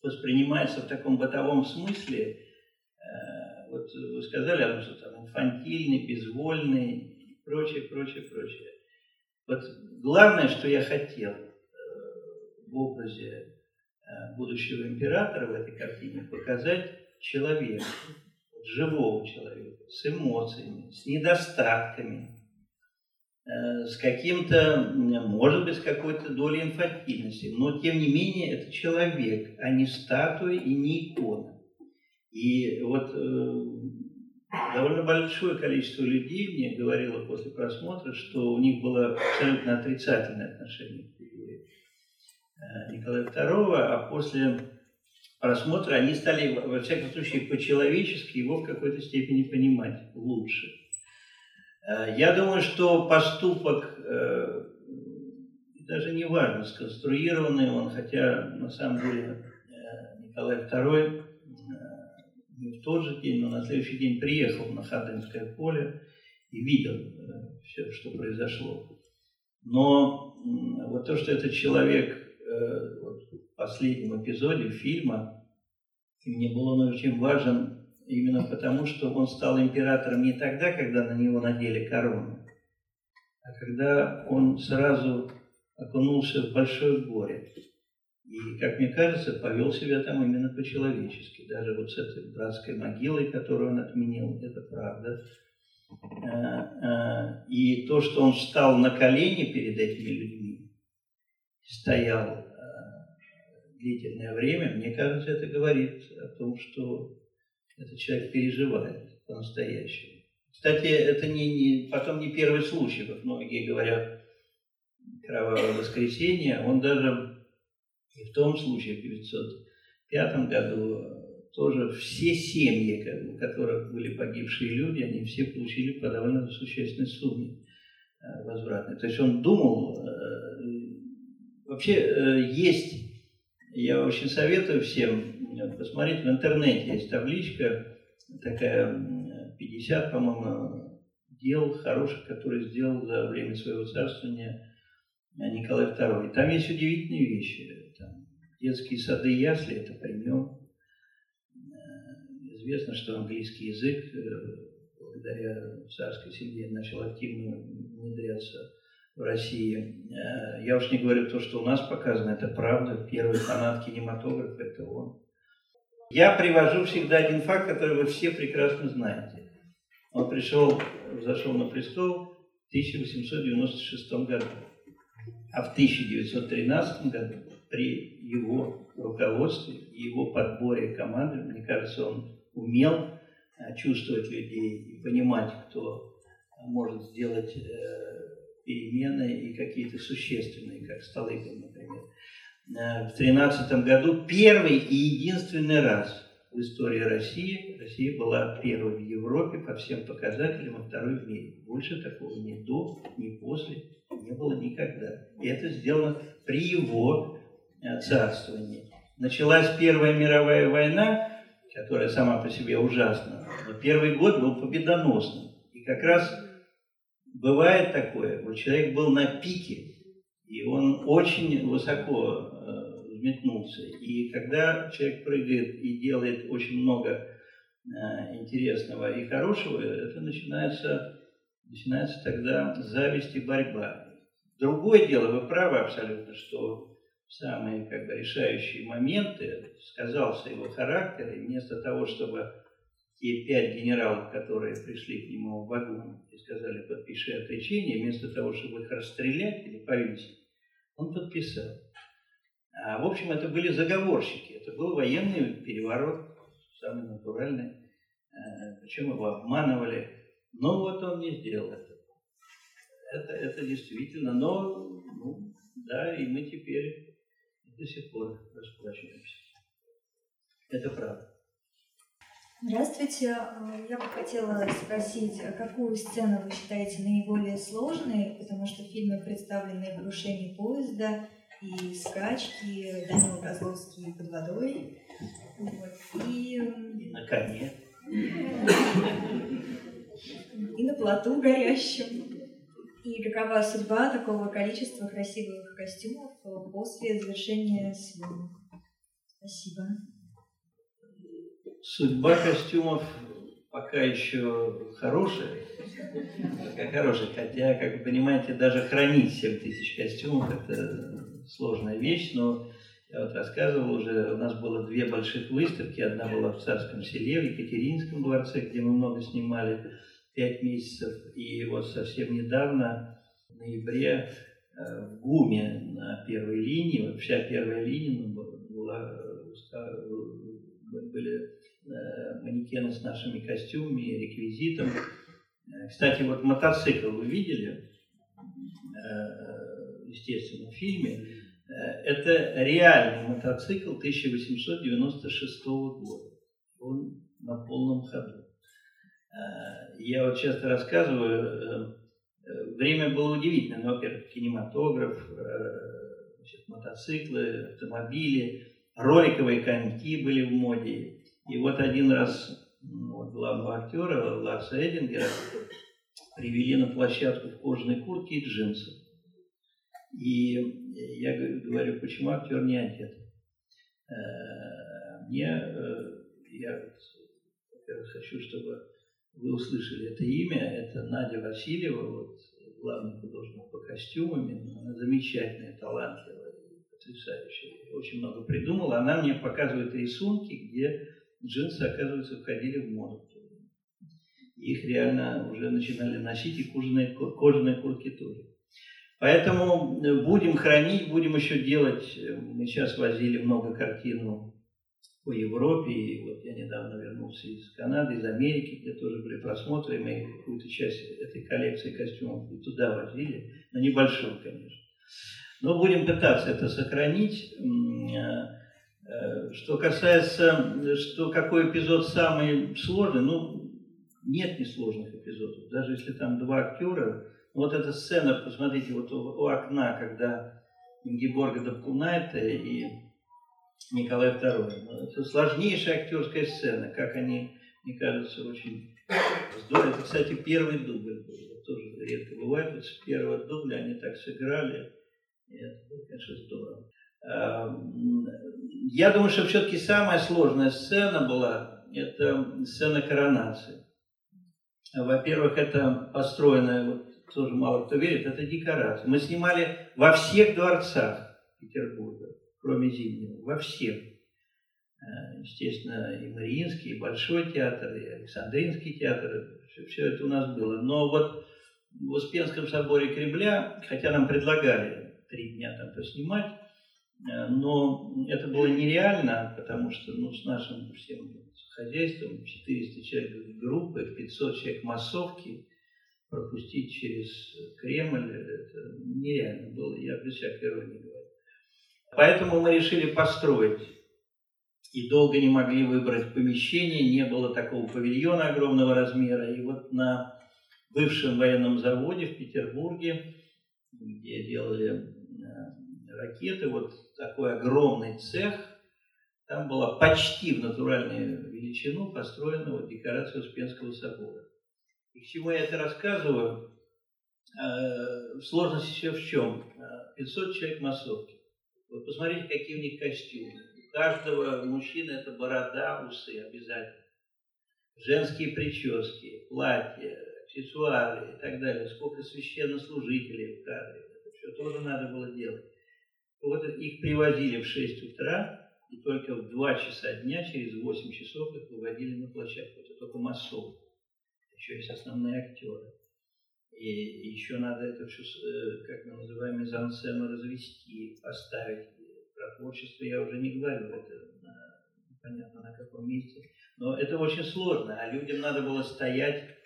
воспринимается в таком бытовом смысле. Э, вот вы сказали, что там инфантильный, безвольный, прочее, прочее, прочее. Вот главное, что я хотел э, в образе э, будущего императора в этой картине, показать человека, живого человека, с эмоциями, с недостатками, э, с каким-то, может быть, с какой-то долей инфантильности, но тем не менее это человек, а не статуя и не икона. И вот э, довольно большое количество людей мне говорило после просмотра, что у них было абсолютно отрицательное отношение к э, Николая II, а после просмотра они стали, во всяком случае, по-человечески его в какой-то степени понимать лучше. Э, я думаю, что поступок э, даже не важно, сконструированный он, хотя на самом деле Николай II не в тот же день, но на следующий день приехал на Ходынское поле и видел э, все, что произошло. Но вот то, что этот человек э, последнем эпизоде фильма, мне был он очень важен именно потому, что он стал императором не тогда, когда на него надели корону, а когда он сразу окунулся в большое горе. И, как мне кажется, повел себя там именно по-человечески. Даже вот с этой братской могилой, которую он отменил, это правда. Э, э, и то, что он встал на колени перед этими людьми, стоял длительное время, мне кажется, это говорит о том, что этот человек переживает по-настоящему. Кстати, это не, не, потом не первый случай, как многие говорят, кровавое воскресенье, он даже и в том случае, в 1905 году, тоже все семьи, у которых были погибшие люди, они все получили по довольно существенной сумме э, возвратной. То есть он думал, э, вообще э, есть, я очень советую всем посмотреть в интернете, есть табличка такая, 50, по-моему, дел хороших, которые сделал за время своего царствования Николай II. Там есть удивительные вещи детские сады ясли, это при нем. Э, известно, что английский язык э, благодаря царской семье начал активно внедряться в России. Э, я уж не говорю то, что у нас показано, это правда. Первый фанат кинематографа – это он. Я привожу всегда один факт, который вы все прекрасно знаете. Он пришел, зашел на престол в 1896 году, а в 1913 году при его руководстве его подборе команды, мне кажется, он умел э, чувствовать людей и понимать, кто может сделать э, перемены и какие-то существенные, как Столыпин, например. Э, в 2013 году первый и единственный раз в истории России Россия была первой в Европе по всем показателям, а второй в мире. Больше такого ни до, ни после не было никогда. И это сделано при его Э, царствования. Началась Первая мировая война, которая сама по себе ужасна, но первый год был победоносным. И как раз бывает такое, вот человек был на пике, и он очень высоко э, взметнулся. И когда человек прыгает и делает очень много э, интересного и хорошего, это начинается, начинается тогда зависть и борьба. Другое дело, вы правы абсолютно, что самые как бы, решающие моменты сказался его характер, и вместо того, чтобы те пять генералов, которые пришли к нему в вагон и сказали, подпиши отречение, вместо того, чтобы их расстрелять или повесить, он подписал. А, в общем, это были заговорщики, это был военный переворот, самый натуральный, а, причем его обманывали. Но вот он не сделал это. Это, это действительно, но, ну, да, и мы теперь до сих пор расплачиваемся. Это правда. Здравствуйте. А, я бы хотела спросить, а какую сцену вы считаете наиболее сложной, потому что в фильме представлены крушение поезда и скачки Данила Козловский под водой. Вот. И... На коне. И на плоту горящем. И какова судьба такого количества красивых костюмов после завершения съемок? Спасибо. Судьба костюмов пока еще хорошая. Пока хорошая. Хотя, как вы понимаете, даже хранить 7 тысяч костюмов – это сложная вещь, но я вот рассказывал уже, у нас было две больших выставки. Одна была в Царском селе, в Екатеринском дворце, где мы много снимали пять месяцев. И вот совсем недавно, в ноябре, э, в ГУМе на первой линии, вот вся первая линия была, были э, манекены с нашими костюмами, реквизитом. Э, Кстати, вот мотоцикл вы видели, Э, естественно, в фильме. Э, Это реальный мотоцикл 1896 года. Он на полном ходу. Э, Я вот часто рассказываю, э, э, время было удивительное. Ну, во-первых, кинематограф, э, мотоциклы, автомобили, роликовые коньки были в моде. И вот один раз вот, главного актера Ларса Эдингера привели на площадку в кожаной куртке и джинсах. И я говорю- почему актер не одет? Э, Мне, э, я во-первых, хочу, чтобы вы услышали это имя. Это Надя Васильева, вот, главный художник по костюмам. Она замечательная, талантливая, потрясающая. Очень много придумала. Она мне показывает рисунки, где джинсы, оказывается, входили в моду. Их реально уже начинали носить, и кожаные, кожаные куртки тоже. Поэтому э, будем хранить, будем еще делать. Э, Мы сейчас возили много картин по Европе, и вот я недавно вернулся из Канады, из Америки, где тоже были просмотры, мы какую-то часть этой коллекции костюмов и туда возили, но небольшую, конечно. Но будем пытаться это сохранить. Э, Что касается, э, что какой эпизод самый сложный, ну, нет несложных эпизодов. Даже если там два актера, вот эта сцена, посмотрите, вот у, у окна, когда Ингеборга Добкунайте и Николай II. Ну, Это сложнейшая актерская сцена, как они, мне кажется, очень здорово. Это, кстати, первый дубль был. Это тоже редко бывает. Вот с первого дубля они так сыграли. И это было, конечно, здорово. Эм, Я думаю, что все-таки самая сложная сцена была, это сцена коронации. Во-первых, это построенная, тоже мало кто верит, это декорация. Мы снимали во всех дворцах Петербурга, кроме Зимнего, во всех. Э, Естественно, и Мариинский, и Большой театр, и Александринский театр, все, это у нас было. Но вот в Успенском соборе Кремля, хотя нам предлагали три дня там поснимать, но это было нереально, потому что ну, с нашим всем хозяйством 400 человек группы, 500 человек массовки, пропустить через Кремль, это нереально было, я без всякой иронии говорю. Поэтому мы решили построить. И долго не могли выбрать помещение, не было такого павильона огромного размера. И вот на бывшем военном заводе в Петербурге, где делали э, ракеты, вот такой огромный цех, там была почти в натуральную величину построена вот декорация Успенского собора. И к чему я это рассказываю? Э, Сложность еще в чем? Э, 500 человек массовки. Вот посмотрите, какие у них костюмы. У каждого мужчины это борода, усы обязательно. Женские прически, платья, аксессуары и так далее. Сколько священнослужителей в кадре. Это все тоже надо было делать. Вот их привозили в 6 утра, и только в 2 часа дня, через 8 часов их выводили на площадку. Это только массовка. Еще есть основные актеры. И еще надо это все, э, как мы называем, мизансцену развести, поставить. Про творчество я уже не говорю, это на- непонятно на каком месте. Но это очень сложно, а людям надо было стоять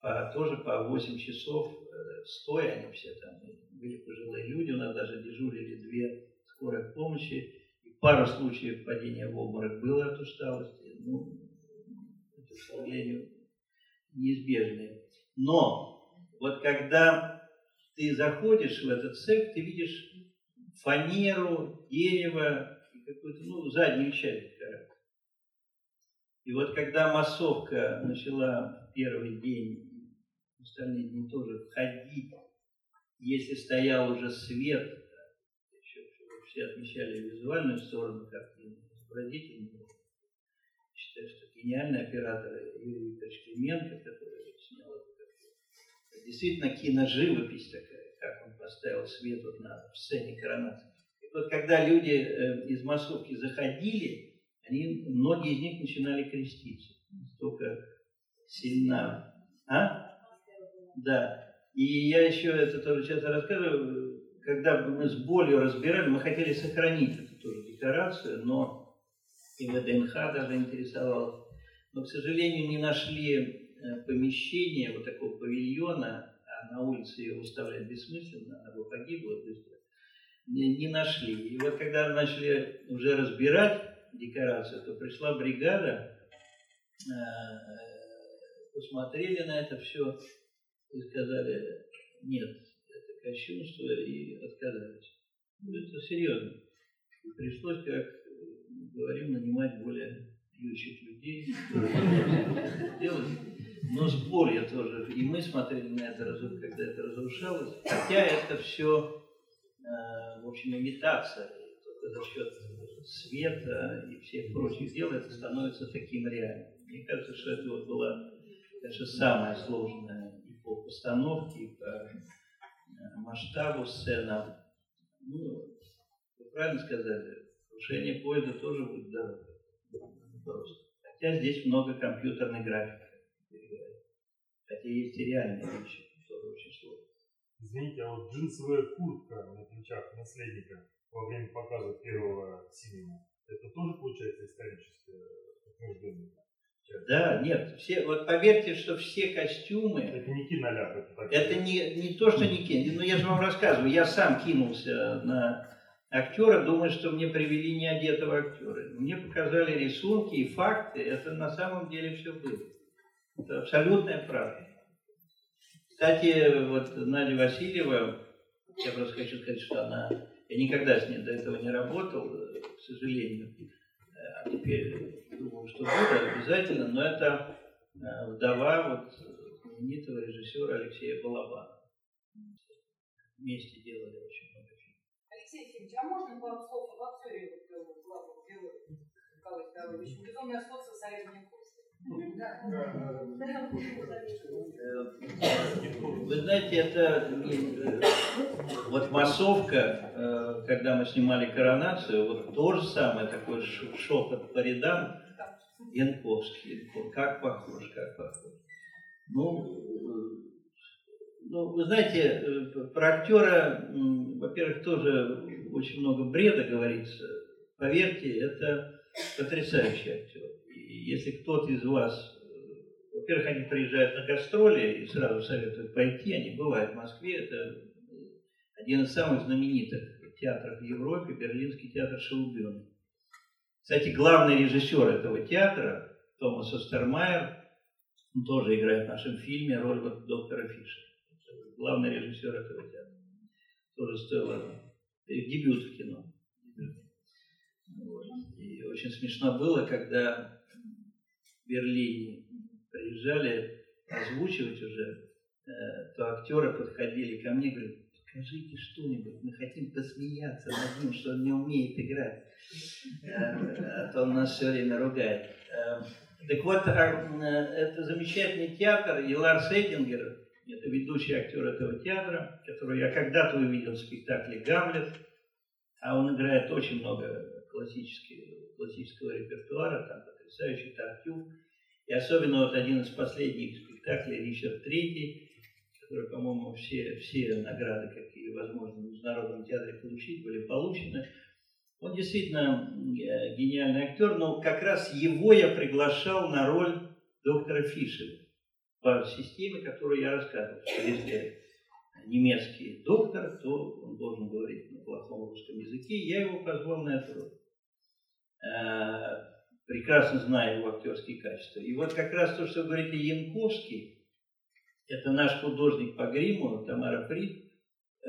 по- тоже по 8 часов, э, стоя, они все там были пожилые люди, у нас даже дежурили две скорых помощи. И пару случаев падения в обморок было от усталости. Ну, это, к сожалению, неизбежные. Но вот когда ты заходишь в этот цех, ты видишь фанеру, дерево какую-то, ну, заднюю часть. И вот когда массовка начала в первый день, остальные дни тоже входить, если стоял уже свет, еще все отмечали визуальную сторону картины, изобразительную, считаю, что гениальный оператор Юрий Викторович Клименко, который снял эту картину. Действительно киноживопись такая, как он поставил свет вот на сцене коронации. И вот когда люди э, из массовки заходили, они, многие из них начинали креститься. Настолько сильна. А? Да. И я еще это тоже часто рассказываю, когда мы с болью разбирали, мы хотели сохранить эту тоже декорацию, но и ВДНХ даже интересовалась. но, к сожалению, не нашли э, помещения, вот такого павильона, а на улице ее выставлять бессмысленно, она бы погибла быстро, не, не нашли. И вот когда начали уже разбирать декорацию, то пришла бригада, э, посмотрели на это все и сказали, нет, это кощунство, и отказались. Ну, это серьезно. И пришлось, как говорим, нанимать более пьющих людей, делать. Но с болью тоже. И мы смотрели на это, когда это разрушалось. Хотя это все, э, в общем, имитация. Только за счет света и всех прочих дел это становится таким реальным. Мне кажется, что это вот была, конечно, самая сложная и по постановке, и по э, масштабу сцена. Ну, вы правильно сказали, крушение поезда тоже будет дорого. Просто. Хотя здесь много компьютерной графики. Хотя есть и реальные вещи, тоже очень сложно. Извините, а вот джинсовая куртка на плечах наследника во время показа первого синема, это тоже получается историческое подтверждение? Да, нет, все, вот поверьте, что все костюмы... Это не киноляп, это так. Это не, не то, что не кино, но я же вам рассказываю, я сам кинулся на актера, думаю, что мне привели не одетого актера. Мне показали рисунки и факты, это на самом деле все было. Это абсолютная правда. Кстати, вот Надя Васильева, я просто хочу сказать, что она, я никогда с ней до этого не работал, к сожалению, а теперь думаю, что буду обязательно, но это э, вдова вот знаменитого режиссера Алексея Балабана. Вместе делали очень много фильмов. Алексей Ефимович, а можно пару слов об актере главного героя Николая Давыдовича? Безумное сходство с Олегом вы знаете, это э, вот массовка, э, когда мы снимали коронацию, вот то же самое, такой шепот по рядам, Янковский, как похож, как похож. Ну, э, ну, вы знаете, про актера, во-первых, тоже очень много бреда говорится. Поверьте, это потрясающий актер если кто-то из вас, э, во-первых, они приезжают на гастроли и сразу советуют пойти, они бывают в Москве, это один из самых знаменитых театров в Европе, Берлинский театр Шаубюн. Кстати, главный режиссер этого театра, Томас Остермайер, он тоже играет в нашем фильме роль вот доктора Фишера. Главный режиссер этого театра. Тоже стоило дебют в кино. Вот. И очень смешно было, когда Берлине приезжали озвучивать уже, э, то актеры подходили ко мне и говорят, скажите что-нибудь, мы хотим посмеяться над ним, что он не умеет играть, э, а то он нас все время ругает. Э, так вот, это замечательный театр, и Ларс Эдингер, это ведущий актер этого театра, которого я когда-то увидел в спектакле «Гамлет», а он играет очень много классического репертуара, там потрясающий Тартюф. И особенно вот один из последних спектаклей Ричард III, который, по-моему, все, все награды, какие возможно в Международном театре получить, были получены. Он действительно э, гениальный актер, но как раз его я приглашал на роль доктора Фишера по системе, которую я рассказывал, что если немецкий доктор, то он должен говорить на плохом русском языке. Я его позвал на эту роль э, прекрасно зная его актерские качества. И вот как раз то, что вы говорите Янковский, это наш художник по гриму, Тамара Фрид,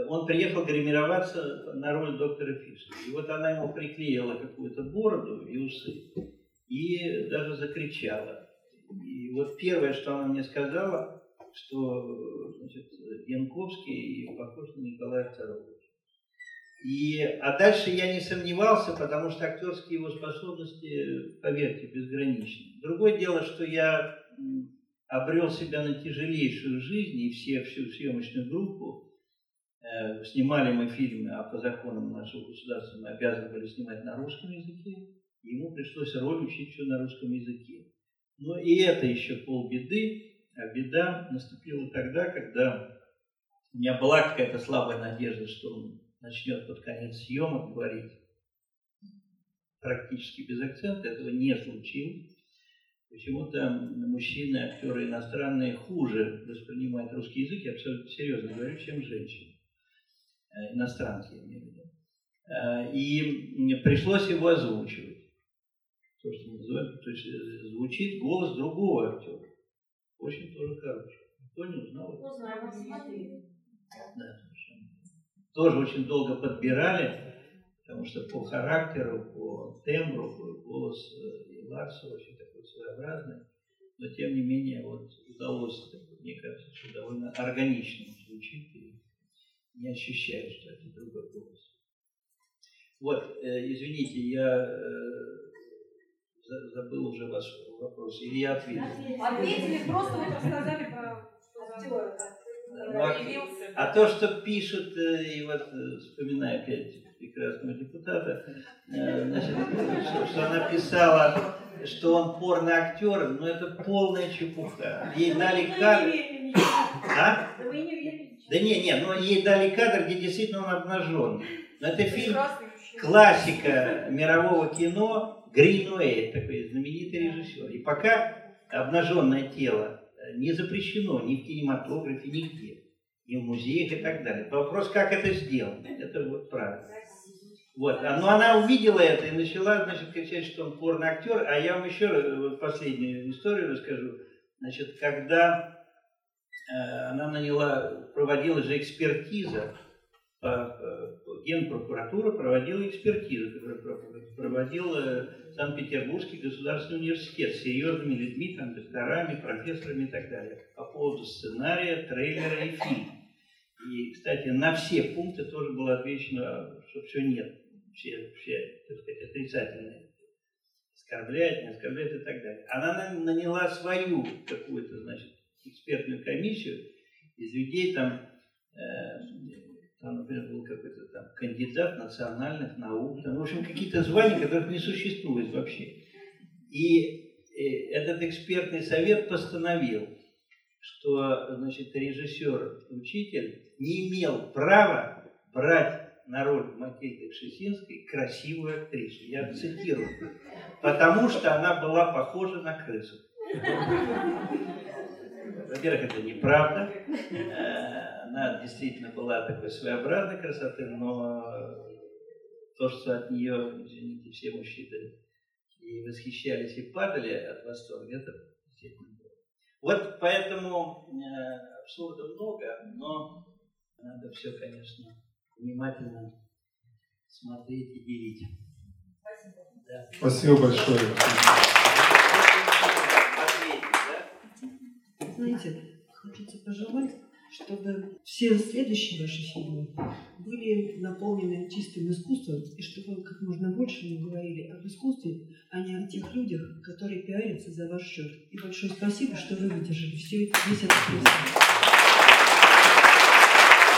он приехал гримироваться на роль доктора Фишера. И вот она ему приклеила какую-то бороду и усы, и даже закричала. И вот первое, что она мне сказала, что значит, Янковский похож на Николая II. И, а дальше я не сомневался, потому что актерские его способности, поверьте, безграничны. Другое дело, что я обрел себя на тяжелейшую жизнь, и все, всю съемочную группу, э, снимали мы фильмы, а по законам нашего государства мы обязаны были снимать на русском языке, и ему пришлось роль учить все на русском языке. Но и это еще полбеды, а беда наступила тогда, когда у меня была какая-то слабая надежда, что он начнет под конец съемок говорить практически без акцента, этого не случилось. Почему-то мужчины, актеры иностранные, хуже воспринимают русский язык, я абсолютно серьезно говорю, чем женщины. Э, иностранки, я имею в виду. Э, и пришлось его озвучивать. То, что называют, то есть э, звучит голос другого актера. Очень тоже хороший. Никто не узнал. Посмотри. Да. Тоже очень долго подбирали, потому что по характеру, по тембру голос Ларса очень такой своеобразный. Но тем не менее вот удалось, мне кажется, что довольно органично звучит и не ощущаю, что это другой голос. Вот, э, извините, я э, забыл уже ваш вопрос, или я ответил? Ответили, просто вот рассказали про актера. А, то, что пишут, э, и вот э, вспоминаю опять прекрасного депутата, э, значит, что, что она писала, что он порный актер, но это полная чепуха. Ей дали кадр. А? Да не, не, но ей дали кадр, где действительно он обнажен. Но это фильм классика мирового кино Гринуэй, такой знаменитый режиссер. И пока обнаженное тело не запрещено ни в кинематографе, нигде, ни в музеях и так далее. Вопрос, как это сделано, это вот правильно. Вот. А, но она увидела это и начала, значит, кричать, что он порный актер. А я вам еще вот последнюю историю расскажу. Значит, когда э, она наняла, проводила же экспертиза, Генпрокуратура проводила экспертизу, которую проводил э, Санкт-Петербургский государственный университет с серьезными людьми, там, докторами, профессорами и так далее, по поводу сценария, трейлера и фильма. И, кстати, на все пункты тоже было отвечено, что все нет, все, все так сказать, отрицательные. Оскорбляет, не оскорбляет и так далее. Она наняла свою какую-то, значит, экспертную комиссию из людей там, э, там, например, был какой-то там кандидат национальных наук, там, в общем, какие-то звания, которых не существует вообще. И э, этот экспертный совет постановил, что, значит, режиссер, учитель не имел права брать на роль Матильды Кшесинской красивую актрису. Я цитирую. Потому что она была похожа на крысу. Во-первых, это неправда. Э, она действительно была такой своеобразной красоты, но то, что от нее, извините, все мужчины и восхищались, и падали от восторга, это действительно было. Вот поэтому э, абсурда много, но надо все, конечно, внимательно смотреть и делить. Спасибо. Да. Спасибо большое. Знаете, хочется пожелать, чтобы все следующие ваши фильмы были наполнены чистым искусством, и чтобы как можно больше мы говорили об искусстве, а не о тех людях, которые пиарятся за ваш счет. И большое спасибо, что вы выдержали все, весь этот процесс.